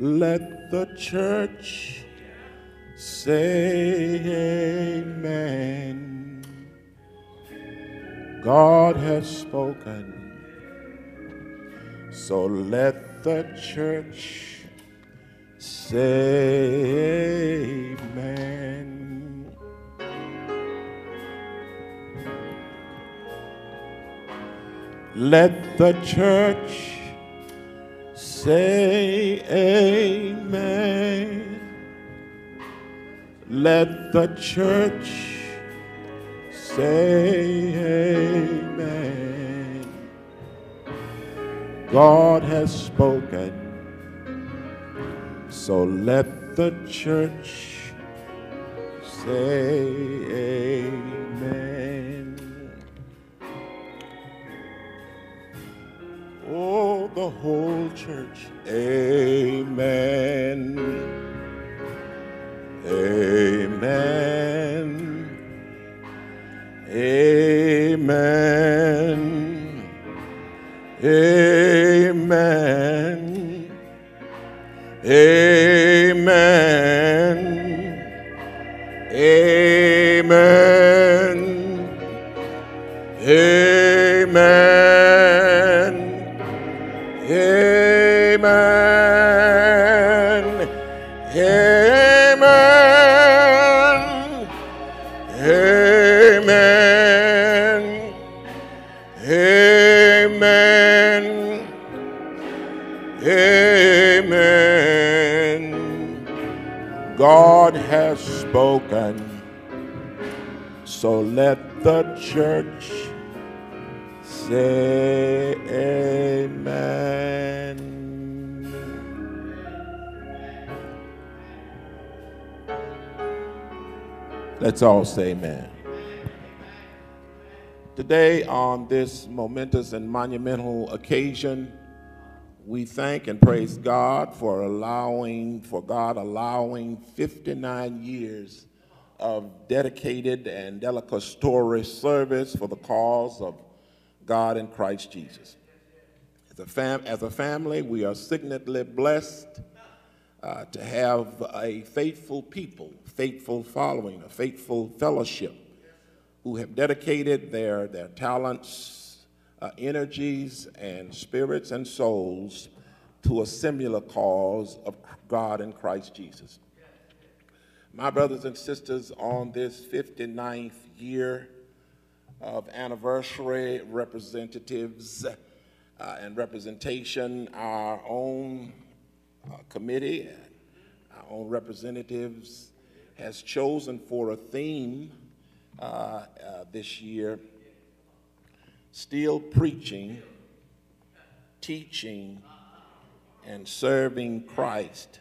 Let the church say amen. God has spoken. So let the church say amen. Let the church say amen. Let the church say amen. God has spoken. So let the church say amen. The whole church, amen. Amen. Church say amen. Let's all say amen. Today, on this momentous and monumental occasion, we thank and praise God for allowing, for God allowing 59 years of dedicated and delicatory service for the cause of God in Christ Jesus. As a, fam- as a family, we are signally blessed uh, to have a faithful people, faithful following, a faithful fellowship who have dedicated their, their talents, uh, energies, and spirits and souls to a similar cause of God in Christ Jesus. My brothers and sisters, on this 59th year of anniversary, representatives uh, and representation, our own uh, committee and our own representatives has chosen for a theme uh, uh, this year still preaching, teaching, and serving Christ,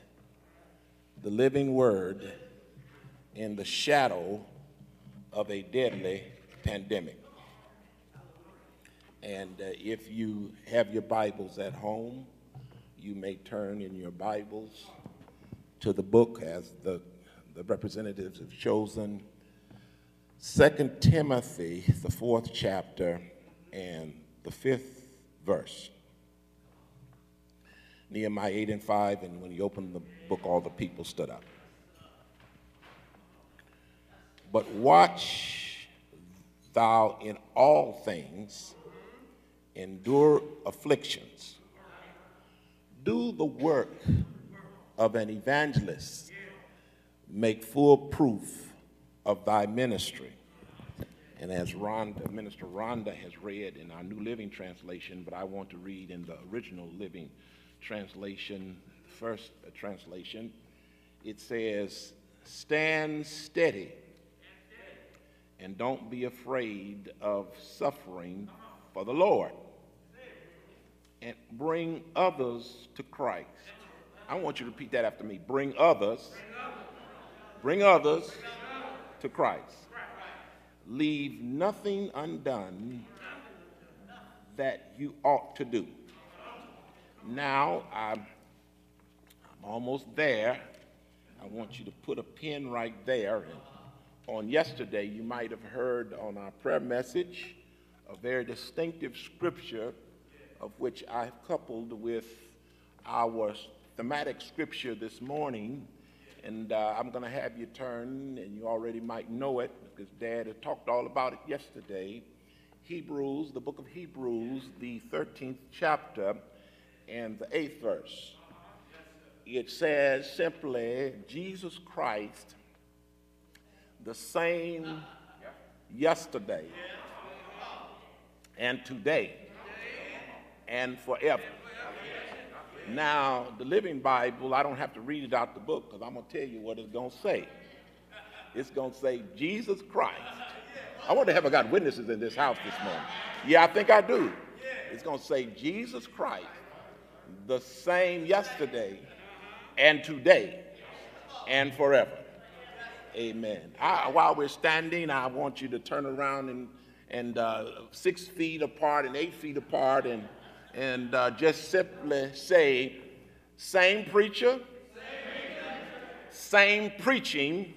the living word, in the shadow of a deadly pandemic. And uh, if you have your Bibles at home, you may turn in your Bibles to the book as the, the representatives have chosen. Second Timothy, the fourth chapter, and the fifth verse. Nehemiah 8 and 5, and when he opened the book, all the people stood up. But watch thou in all things, endure afflictions, do the work of an evangelist, make full proof of thy ministry. And as Rhonda, Minister Rhonda has read in our New Living Translation, but I want to read in the original Living Translation, first uh, translation, it says, Stand steady and don't be afraid of suffering for the Lord. And bring others to Christ. I want you to repeat that after me. Bring others, bring others to Christ. Leave nothing undone that you ought to do. Now, I'm, I'm almost there. I want you to put a pin right there. And on yesterday, you might have heard on our prayer message a very distinctive scripture of which I've coupled with our thematic scripture this morning, and uh, I'm going to have you turn, and you already might know it because Dad had talked all about it yesterday. Hebrews, the book of Hebrews, the 13th chapter, and the 8th verse. It says simply, Jesus Christ, the same yesterday and today and forever. Now, the Living Bible, I don't have to read it out the book because I'm going to tell you what it's going to say. It's going to say, Jesus Christ. I wonder if I got witnesses in this house this morning. Yeah, I think I do. It's going to say, Jesus Christ, the same yesterday and today and forever. Amen. I, while we're standing, I want you to turn around and, and uh, six feet apart and eight feet apart and and uh, just simply say, same preacher, same preaching,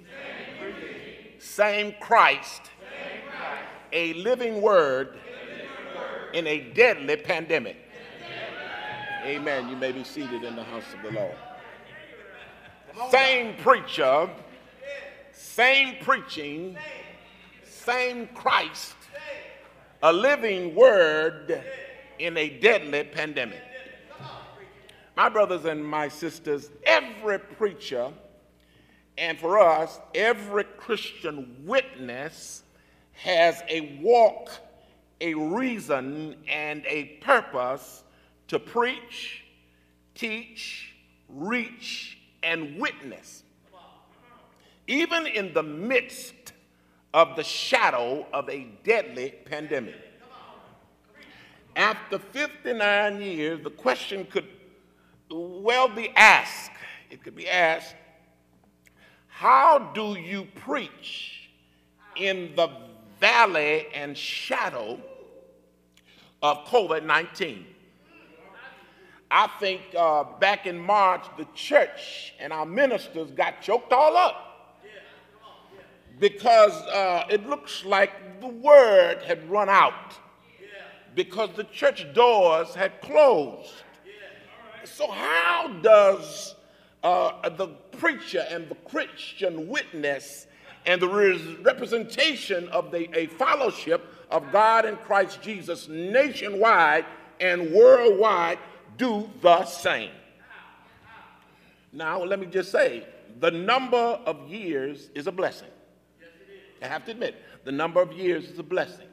same Christ, a living word in a deadly pandemic. Amen. You may be seated in the house of the Lord. Same preacher, same preaching, same Christ, a living word in a deadly pandemic. My brothers and my sisters, every preacher, and for us, every Christian witness has a walk, a reason, and a purpose to preach, teach, reach, and witness. Even in the midst of the shadow of a deadly pandemic. After 59 years, the question could well be asked. It could be asked, how do you preach in the valley and shadow of COVID 19? I think uh, back in March, the church and our ministers got choked all up because uh, it looks like the word had run out because the church doors had closed. So, how does uh, the preacher and the Christian witness and the representation of the, a fellowship of God and Christ Jesus nationwide and worldwide do the same? Now, let me just say the number of years is a blessing. I have to admit, the number of years is a blessing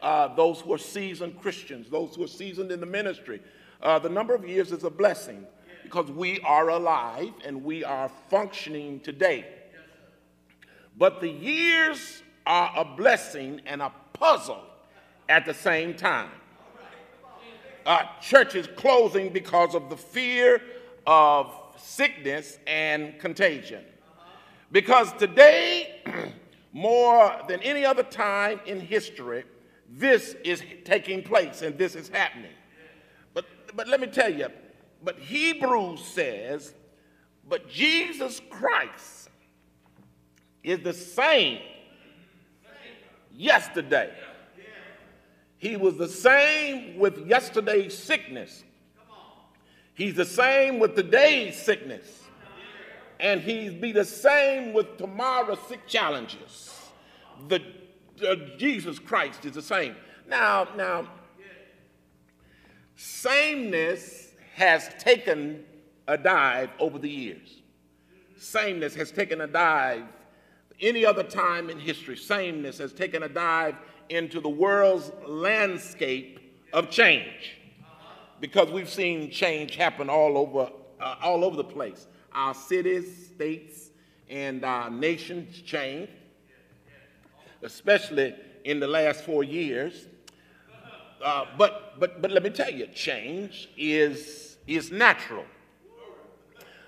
uh, those who are seasoned Christians, those who are seasoned in the ministry. Uh, the number of years is a blessing because we are alive and we are functioning today. But the years are a blessing and a puzzle at the same time. Uh, churches closing because of the fear of sickness and contagion. Because today, more than any other time in history, this is taking place and this is happening. But, but let me tell you, but Hebrews says, but Jesus Christ is the same yesterday. He was the same with yesterday's sickness. He's the same with today's sickness. And he's be the same with tomorrow's sick challenges. The uh, Jesus Christ is the same. Now, now, sameness has taken a dive over the years. Sameness has taken a dive any other time in history. Sameness has taken a dive into the world's landscape of change because we've seen change happen all over, uh, all over the place. Our cities, states, and our nations change especially in the last four years. Uh, but, but, but let me tell you, change is, is natural.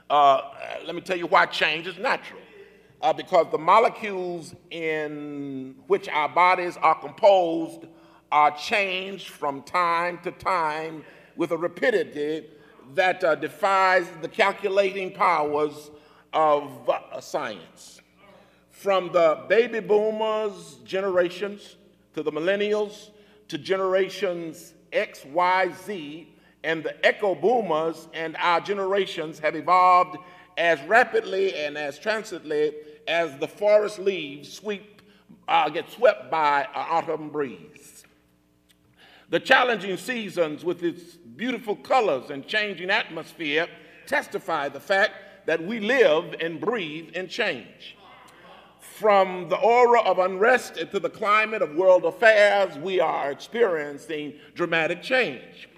Uh, let me tell you why change is natural. Uh, because the molecules in which our bodies are composed are changed from time to time with a rapidity that uh, defies the calculating powers of uh, science from the baby boomers generations to the millennials to generations X, Y, Z, and the echo boomers and our generations have evolved as rapidly and as transiently as the forest leaves sweep, uh, get swept by an autumn breeze. The challenging seasons with its beautiful colors and changing atmosphere testify the fact that we live and breathe in change. From the aura of unrest to the climate of world affairs, we are experiencing dramatic change.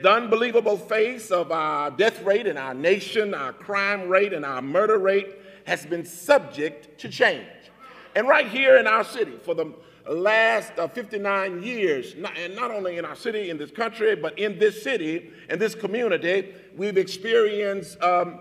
The unbelievable face of our death rate in our nation, our crime rate, and our murder rate has been subject to change. And right here in our city, for the last uh, 59 years, not, and not only in our city, in this country, but in this city, in this community, we've experienced um,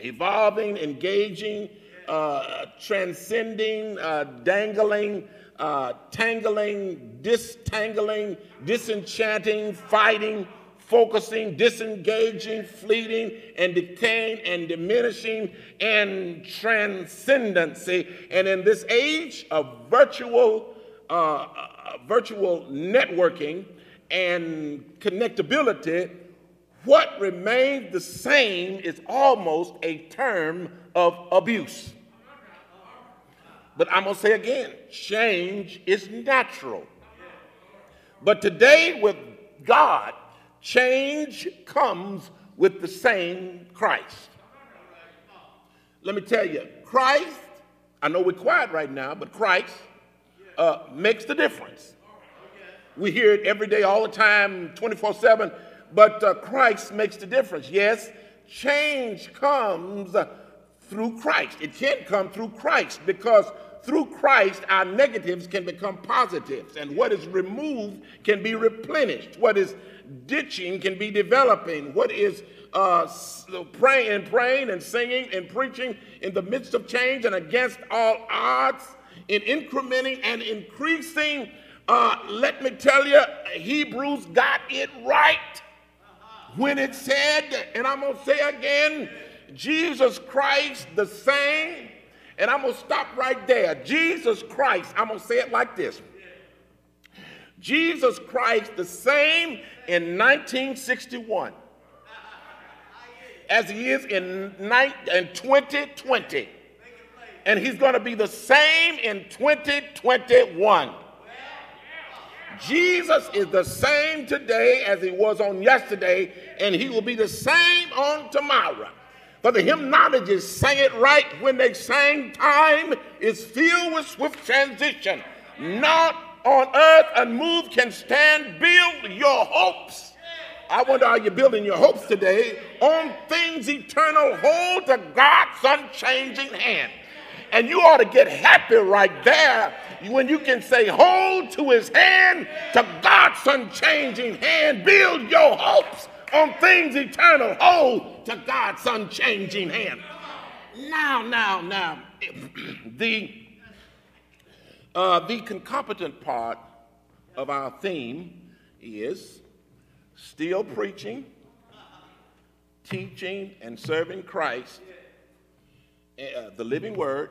evolving, engaging, uh, transcending, uh, dangling, uh, tangling, distangling, disenchanting, fighting, focusing, disengaging, fleeting, and decaying, and diminishing, and transcendency. And in this age of virtual, uh, uh, virtual networking and connectability, what remains the same is almost a term of abuse. But I'm going to say again change is natural. But today, with God, change comes with the same Christ. Let me tell you, Christ, I know we're quiet right now, but Christ uh, makes the difference. We hear it every day, all the time, 24 7, but uh, Christ makes the difference. Yes, change comes through Christ. It can't come through Christ because through Christ, our negatives can become positives, and what is removed can be replenished. What is ditching can be developing. What is uh, praying and praying and singing and preaching in the midst of change and against all odds, in incrementing and increasing. Uh, let me tell you, Hebrews got it right when it said, and I'm going to say again, Jesus Christ the same. And I'm going to stop right there. Jesus Christ, I'm going to say it like this Jesus Christ the same in 1961 as he is in, 2020. And he's going to be the same in 2021. Jesus is the same today as he was on yesterday, and he will be the same on tomorrow. For the hymnologists sang it right when they sang, Time is filled with swift transition. Not on earth unmoved can stand. Build your hopes. I wonder, are you building your hopes today on things eternal? Hold to God's unchanging hand. And you ought to get happy right there when you can say, Hold to his hand, to God's unchanging hand. Build your hopes on things eternal. Hold to God's unchanging hand. Now, now, now, the, uh, the concomitant part of our theme is still preaching, teaching, and serving Christ, uh, the living word,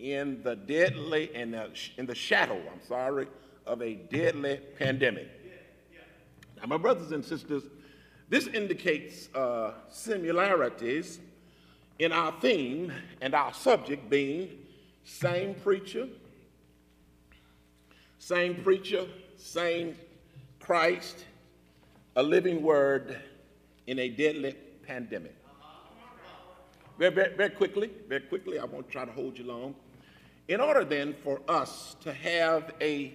in the deadly, in the, in the shadow, I'm sorry, of a deadly pandemic. Now, my brothers and sisters, this indicates uh, similarities in our theme and our subject being same preacher, same preacher, same Christ, a living word in a deadly pandemic. Very, very, very quickly, very quickly, I won't try to hold you long. In order then for us to have a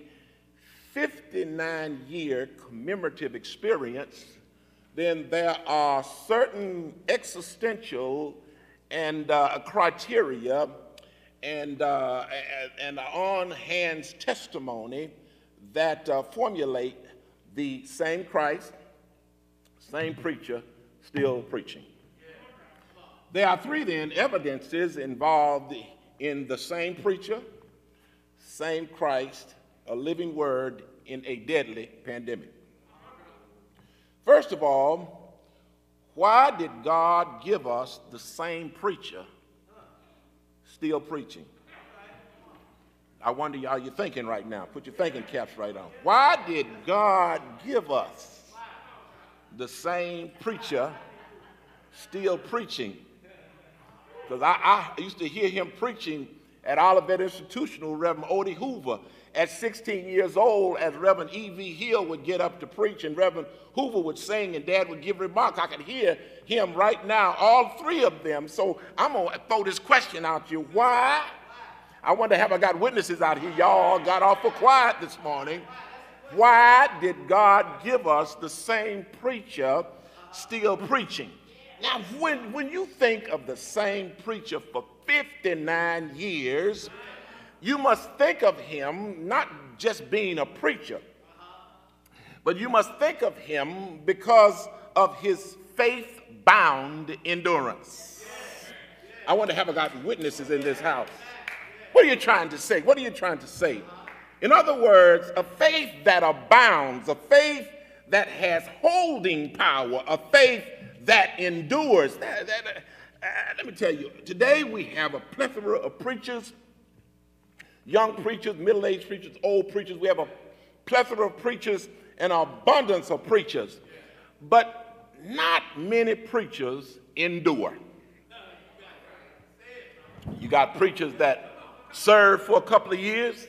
59 year commemorative experience, then there are certain existential and uh, criteria and, uh, and on hands testimony that uh, formulate the same Christ, same preacher, still preaching. There are three then evidences involved in the same preacher, same Christ, a living word in a deadly pandemic. First of all, why did God give us the same preacher still preaching? I wonder y'all you're thinking right now. Put your thinking caps right on. Why did God give us the same preacher still preaching. Because I, I used to hear him preaching at Olivet Institutional, Reverend Odie Hoover. At 16 years old, as Reverend E.V. Hill would get up to preach and Reverend Hoover would sing and Dad would give remarks, I could hear him right now, all three of them. So I'm going to throw this question out to you. Why? I wonder have I got witnesses out here? Y'all got awful quiet this morning. Why did God give us the same preacher still preaching? Now, when, when you think of the same preacher for 59 years, you must think of him not just being a preacher, but you must think of him because of his faith bound endurance. I wonder have I got witnesses in this house? What are you trying to say? What are you trying to say? In other words, a faith that abounds, a faith that has holding power, a faith that endures. That, that, uh, let me tell you, today we have a plethora of preachers, young preachers, middle aged preachers, old preachers. We have a plethora of preachers and an abundance of preachers. But not many preachers endure. You got preachers that serve for a couple of years,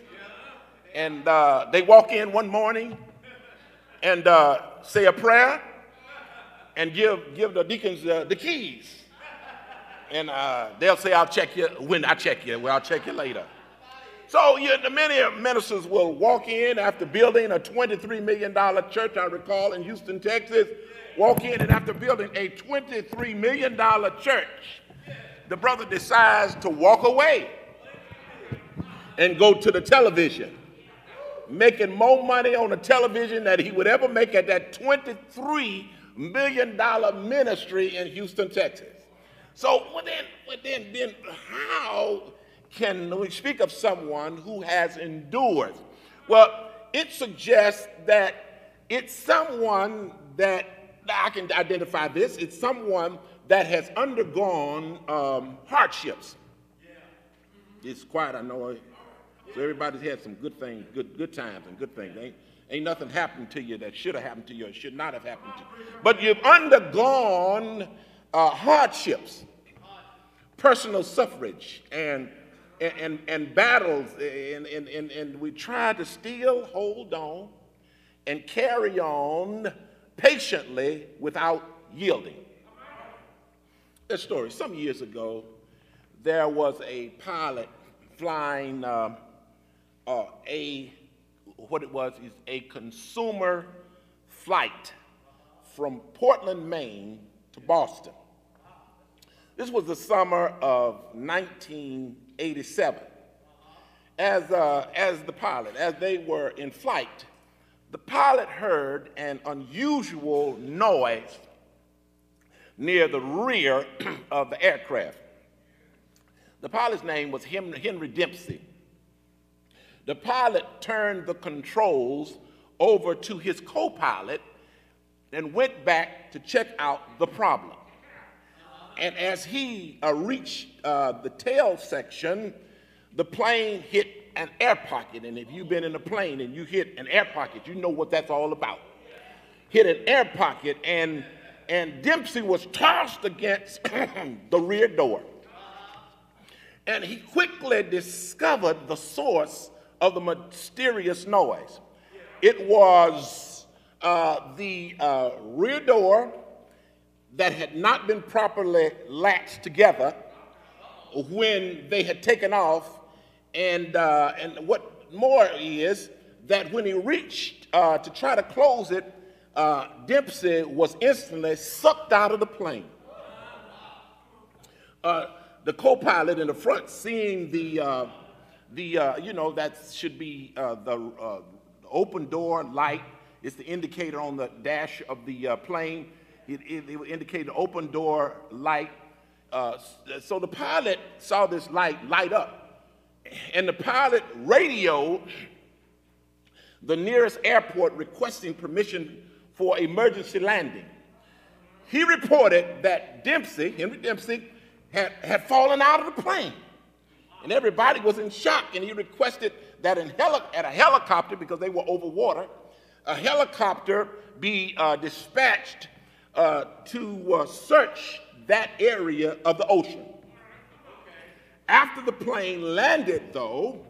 and uh, they walk in one morning and uh, say a prayer and give, give the deacons uh, the keys. And uh, they'll say, I'll check you when I check you. Well, I'll check you later. So you, many ministers will walk in after building a $23 million church, I recall, in Houston, Texas. Walk in and after building a $23 million church, the brother decides to walk away and go to the television, making more money on the television than he would ever make at that 23 million dollar ministry in Houston, Texas. So well then, well then, then how can we speak of someone who has endured? Well, it suggests that it's someone that I can identify this. It's someone that has undergone um, hardships. It's quiet, I know. So everybody's had some good things, good good times and good things. Ain't, ain't nothing happened to you that should have happened to you or should not have happened to you. But you've undergone uh, hardships, personal suffrage, and and, and, battles, and, and, and, and we try to still hold on and carry on patiently without yielding. A story. Some years ago, there was a pilot flying uh, uh, a, what it was is a consumer flight from Portland, Maine to Boston. This was the summer of 1987. As, uh, as the pilot, as they were in flight, the pilot heard an unusual noise near the rear of the aircraft. The pilot's name was Henry Dempsey. The pilot turned the controls over to his co pilot and went back to check out the problem. And as he uh, reached uh, the tail section, the plane hit an air pocket. And if you've been in a plane and you hit an air pocket, you know what that's all about. Hit an air pocket, and, and Dempsey was tossed against the rear door. And he quickly discovered the source of the mysterious noise. It was uh, the uh, rear door that had not been properly latched together when they had taken off. And, uh, and what more is that when he reached uh, to try to close it, uh, Dempsey was instantly sucked out of the plane. Uh, the co pilot in the front, seeing the the, uh, you know, that should be uh, the, uh, open door light. It's the indicator on the dash of the uh, plane. It, it, it, will indicate the open door light. Uh, so the pilot saw this light light up. And the pilot radioed the nearest airport requesting permission for emergency landing. He reported that Dempsey, Henry Dempsey, had, had fallen out of the plane and everybody was in shock. And he requested that in heli- at a helicopter, because they were over water, a helicopter be uh, dispatched uh, to uh, search that area of the ocean. After the plane landed, though,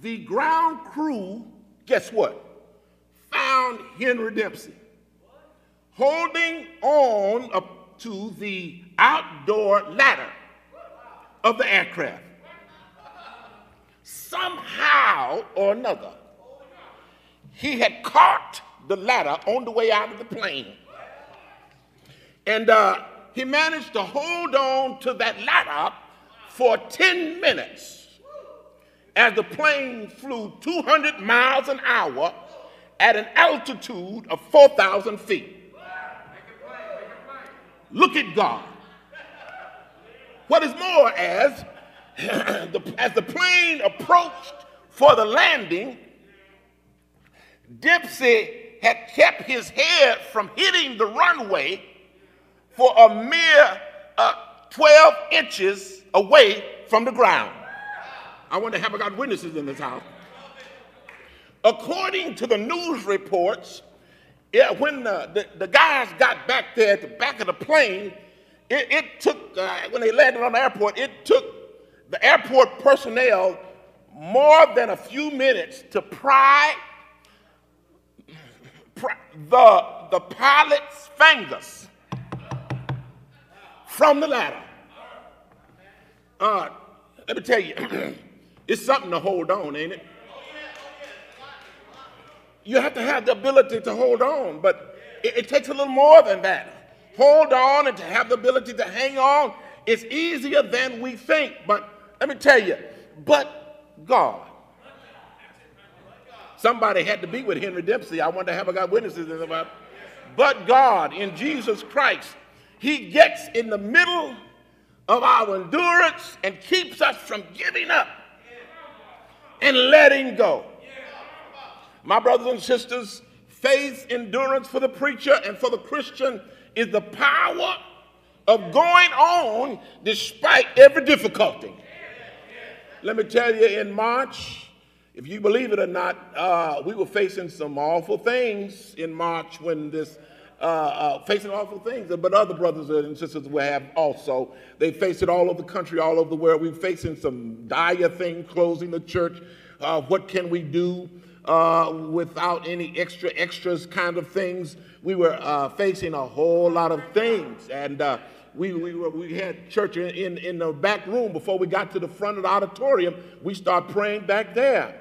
the ground crew, guess what? Found Henry Dempsey holding on up to the outdoor ladder of the aircraft. Somehow or another, he had caught the ladder on the way out of the plane. And uh, he managed to hold on to that ladder for 10 minutes as the plane flew 200 miles an hour at an altitude of 4,000 feet. Look at God. What is more, as, as the plane approached for the landing, Dempsey had kept his head from hitting the runway for a mere uh, 12 inches away from the ground. I wonder have I got witnesses in this house? According to the news reports, yeah, when the, the, the, guys got back there at the back of the plane, it, it took, uh, when they landed on the airport, it took the airport personnel more than a few minutes to pry, pry the, the pilot's fingers from the ladder. Uh, let me tell you, it's something to hold on, ain't it? You have to have the ability to hold on, but it, it takes a little more than that. Hold on and to have the ability to hang on is easier than we think. But let me tell you, but God. Somebody had to be with Henry Dempsey. I wonder have I got witnesses in about. But God in Jesus Christ he gets in the middle of our endurance and keeps us from giving up and letting go. My brothers and sisters, faith, endurance for the preacher and for the Christian is the power of going on despite every difficulty. Let me tell you, in March, if you believe it or not, uh, we were facing some awful things in March when this uh, uh, facing awful things, but other brothers and sisters we have also. They face it all over the country, all over the world. We're facing some dire thing, closing the church. Uh, what can we do uh, without any extra extras kind of things? We were uh, facing a whole lot of things, and uh, we, we, we had church in, in, the back room before we got to the front of the auditorium. We start praying back there.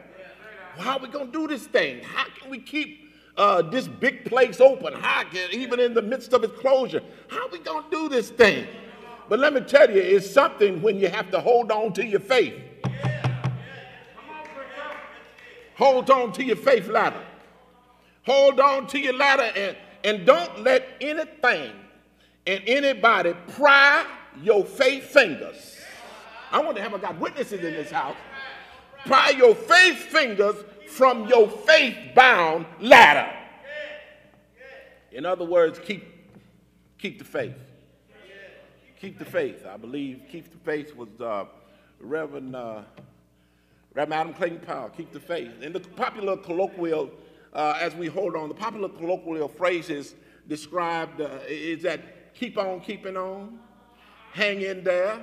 How are we going to do this thing? How can we keep uh, this big place open, how can, even in the midst of its closure. How are we going to do this thing? But let me tell you, it's something when you have to hold on to your faith. Hold on to your faith ladder. Hold on to your ladder and, and don't let anything and anybody pry your faith fingers. I want to have I got witnesses in this house. Pry your faith fingers from your faith bound ladder. In other words, keep, keep the faith. Keep the faith. I believe keep the faith was uh, Reverend, uh, Reverend Adam Clayton Powell. Keep the faith. In the popular colloquial, uh, as we hold on, the popular colloquial phrases described uh, is that keep on keeping on, hang in there,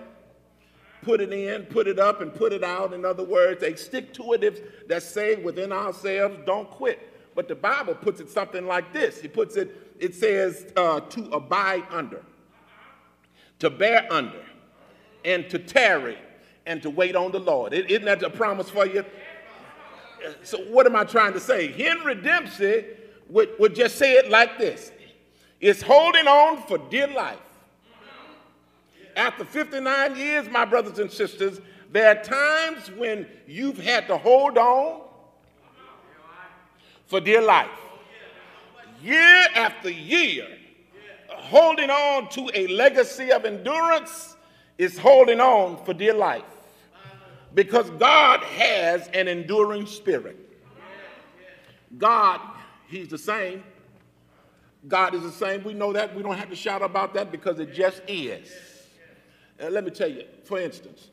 put it in, put it up, and put it out. In other words, they stick to it if that's saying within ourselves, don't quit. But the Bible puts it something like this. He puts it, it says uh, to abide under, to bear under, and to tarry, and to wait on the Lord. Isn't that a promise for you? So what am I trying to say? Henry Dempsey would, would just say it like this. It's holding on for dear life after 59 years, my brothers and sisters, there are times when you've had to hold on for dear life. Year after year, holding on to a legacy of endurance is holding on for dear life. Because God has an enduring spirit. God, He's the same. God is the same. We know that. We don't have to shout about that because it just is. Uh, let me tell you, for instance,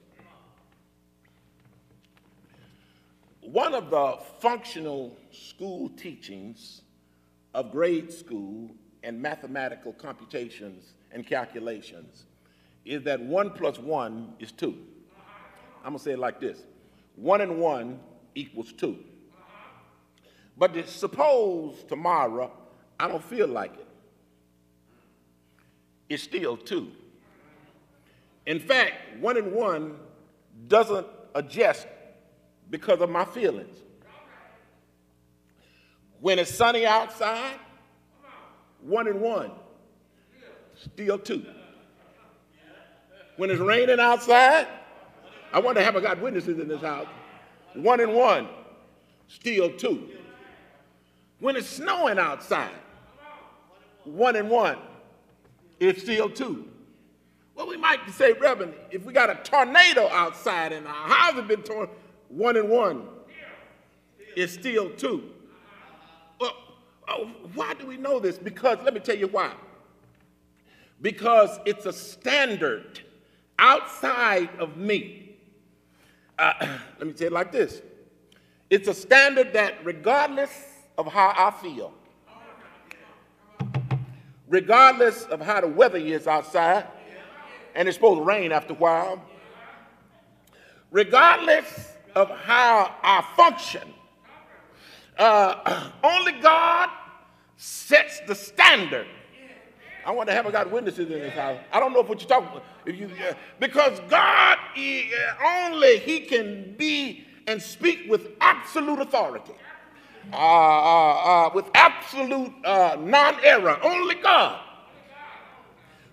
one of the functional school teachings of grade school and mathematical computations and calculations is that one plus one is two. I'm gonna say it like this. One and one equals two. But suppose tomorrow I don't feel like it. It's still two. In fact, one and one doesn't adjust because of my feelings. When it's sunny outside, one and one, still two. When it's raining outside, I wonder have I got witnesses in this house? One and one, still two. When it's snowing outside, one and one, it's still two. Well, we might say, Reverend, if we got a tornado outside and our house has been torn, one and one, it's still two. Well, oh, why do we know this? Because, let me tell you why. Because it's a standard outside of me. Uh, let me say it like this it's a standard that, regardless of how I feel, regardless of how the weather is outside, and it's supposed to rain after a while, regardless of how I function, uh, only God sets the standard. I wonder have I got witnesses in this house. I don't know if what you're talking about. If you, uh, because God he, uh, only He can be and speak with absolute authority. Uh, uh, uh, with absolute uh, non error. Only God.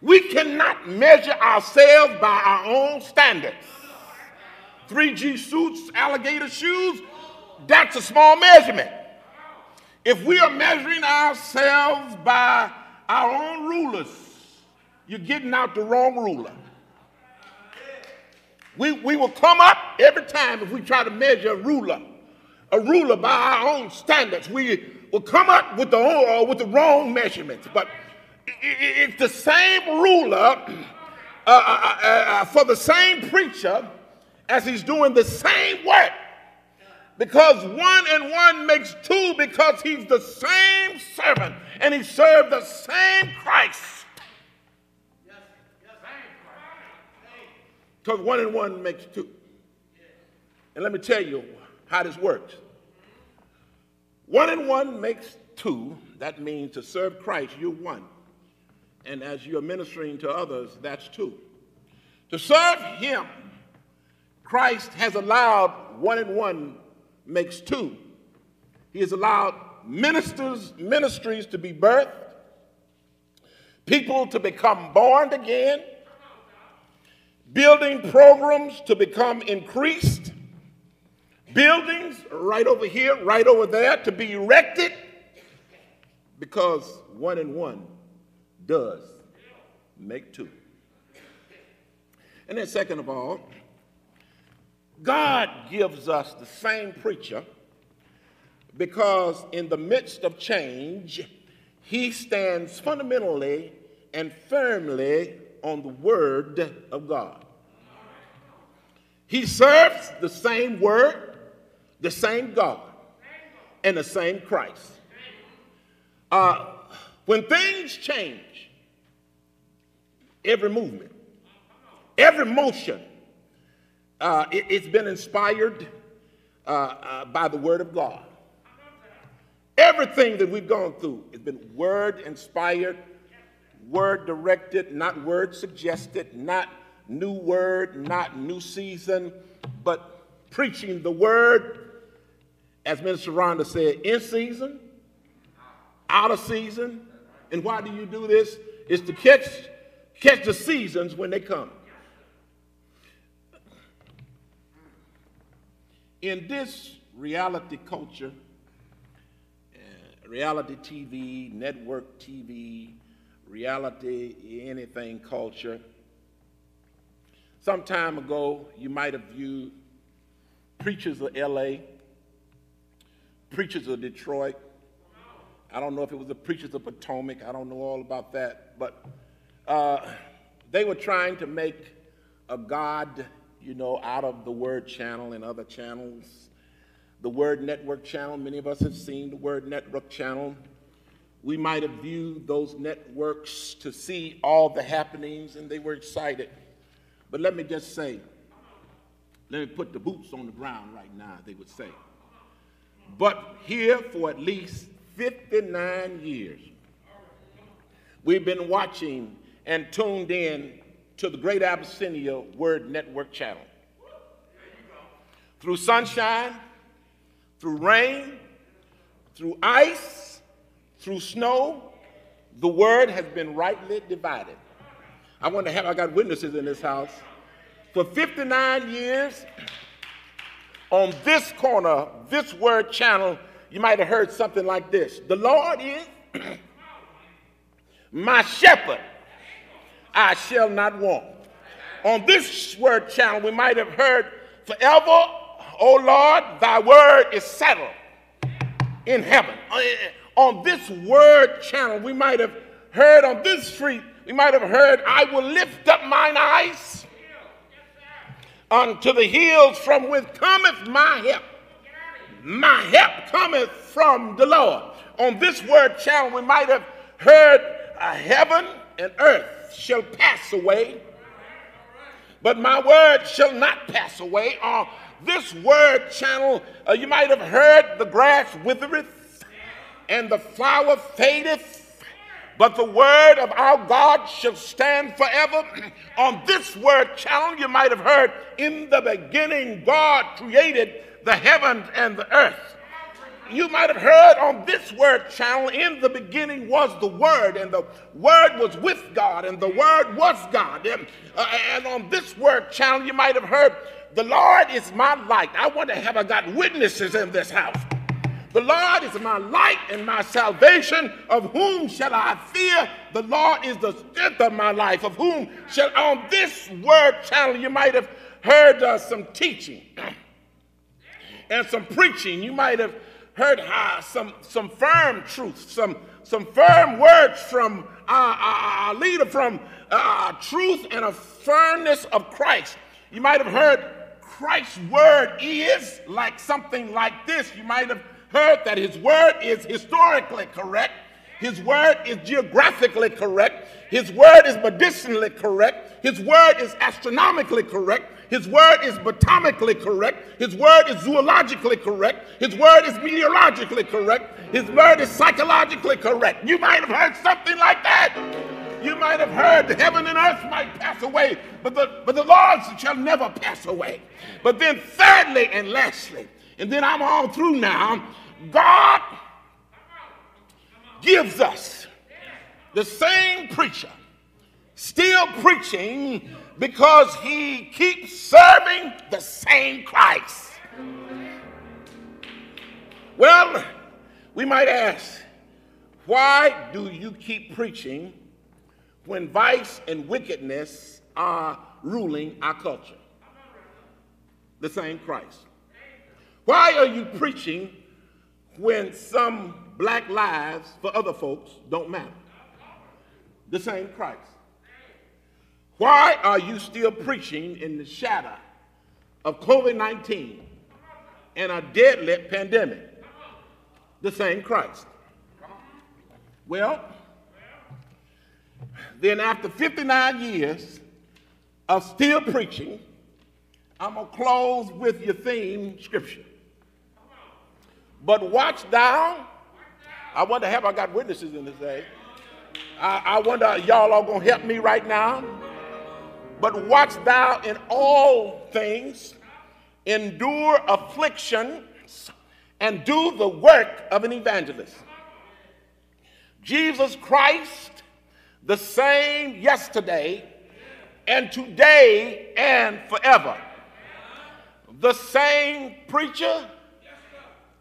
We cannot measure ourselves by our own standards. 3G suits, alligator shoes, that's a small measurement. If we are measuring ourselves by our own rulers, you're getting out the wrong ruler. We, we will come up every time if we try to measure a ruler, a ruler by our own standards. We will come up with the, uh, with the wrong measurements. But it's the same ruler uh, uh, uh, uh, for the same preacher as he's doing the same work. Because one and one makes two because he's the same servant and he served the same Christ. Because one and one makes two. And let me tell you how this works. One and one makes two. That means to serve Christ, you're one. And as you're ministering to others, that's two. To serve Him, Christ has allowed one and one makes two. He has allowed ministers, ministries to be birthed, people to become born again, building programs to become increased, buildings right over here, right over there to be erected, because one and one does make two. And then, second of all, God gives us the same preacher because in the midst of change, he stands fundamentally and firmly on the Word of God. He serves the same Word, the same God, and the same Christ. Uh, when things change, every movement, every motion, uh, it, has been inspired uh, uh, by the Word of God. Everything that we've gone through has been Word inspired, Word directed, not Word suggested, not new Word, not new season, but preaching the Word, as Minister Rhonda said, in season, out of season. And why do you do this? Is to catch, catch the seasons when they come. in this reality culture, reality TV, network TV, reality anything culture, some time ago you might have viewed preachers of LA, preachers of Detroit. I don't know if it was the preachers of Potomac. I don't know all about that. But uh, they were trying to make a God you know, out of the Word channel and other channels. The Word Network channel, many of us have seen the Word Network channel, we might have viewed those networks to see all the happenings and they were excited. But let me just say, let me put the boots on the ground right now, they would say. But here for at least 59 years, we've been watching and tuned in to the Great Abyssinia Word Network channel. Through sunshine, through rain, through ice, through snow, the word has been rightly divided. I want to have, I got witnesses in this house. For 59 years, on this corner, this word channel, you might have heard something like this The Lord is my shepherd, I shall not want. On this word channel, we might have heard forever, O Lord, thy word is settled in heaven. Uh, on this word channel, we might have heard on this street, we might have heard, I will lift up mine eyes unto the hills from which cometh my help. My help cometh from the Lord. On this word channel, we might have heard uh, heaven and earth shall pass away, but my word shall not pass away. On this word channel, uh, you might have heard the grass withereth and the flower fadeth but the word of our God shall stand forever. On this word channel, you might have heard, in the beginning, God created the heavens and the earth. You might have heard on this word channel, in the beginning was the Word, and the Word was with God, and the Word was God. And, uh, and on this word channel, you might have heard, the Lord is my light. I wonder, have I got witnesses in this house? The Lord is my light and my salvation. Of whom shall I fear? The Lord is the strength of my life. Of whom shall, on this word channel, you might have heard uh, some teaching and some preaching. You might have heard uh, some, some firm truth, some, some firm words from our, our, our leader, from uh, truth and a firmness of Christ. You might have heard Christ's word is like something like this. You might have heard that his word is historically correct, his word is geographically correct, his word is medicinally correct, his word is astronomically correct, his word is botanically correct, his word is zoologically correct, his word is meteorologically correct, his word is psychologically correct. You might have heard something like that. You might have heard the heaven and earth might pass away, but the, but the Lord shall never pass away. But then, thirdly and lastly, and then I'm all through now. God gives us the same preacher still preaching because he keeps serving the same Christ. Well, we might ask, why do you keep preaching when vice and wickedness are ruling our culture? The same Christ. Why are you preaching when some black lives for other folks don't matter? The same Christ. Why are you still preaching in the shadow of COVID 19 and a deadly pandemic? The same Christ. Well, then after 59 years of still preaching, I'm going to close with your theme scripture. But watch thou. I wonder, have I got witnesses in this day? I, I wonder, y'all are going to help me right now. But watch thou in all things, endure afflictions, and do the work of an evangelist. Jesus Christ, the same yesterday and today and forever. The same preacher,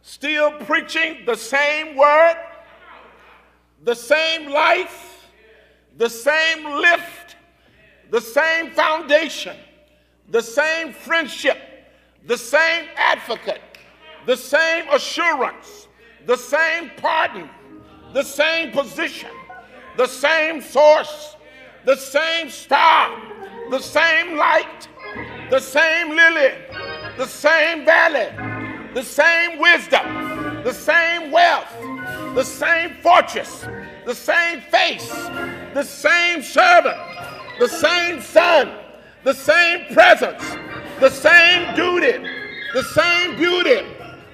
still preaching the same word, the same life, the same lift, the same foundation, the same friendship, the same advocate, the same assurance, the same pardon, the same position, the same source, the same star, the same light, the same lily, the same valley the same wisdom, the same wealth, the same fortress, the same face, the same servant, the same son, the same presence, the same duty, the same beauty,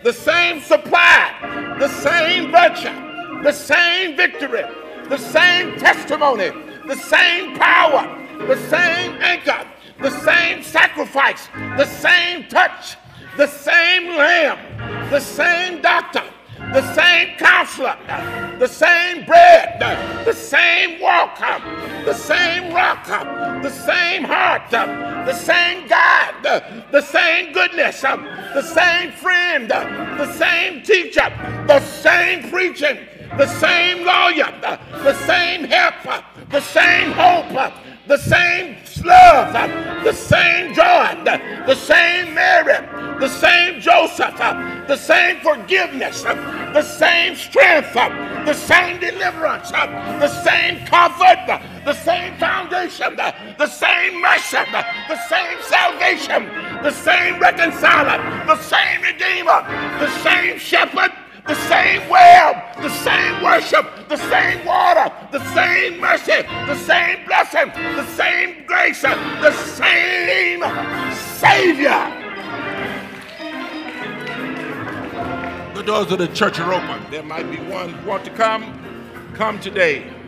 the same supply, the same virtue, the same victory, the same testimony, the same power, the same anchor, the same sacrifice, the same touch, the same lamb, the same doctor, the same counselor, the same bread, the same walk, the same rock, the same heart, the same God, the same goodness, the same friend, the same teacher, the same preaching, the same lawyer, the same help, the same hope, the same love, the same John, the same Mary, the same Joseph, the same forgiveness, the same strength, the same deliverance, the same comfort, the same foundation, the same mercy, the same salvation, the same reconciler, the same redeemer, the same shepherd, the same well, the same worship, the same water, the same mercy, the same blessing, the same grace, the same Savior. The doors of the church are open. There might be one who want to come. Come today.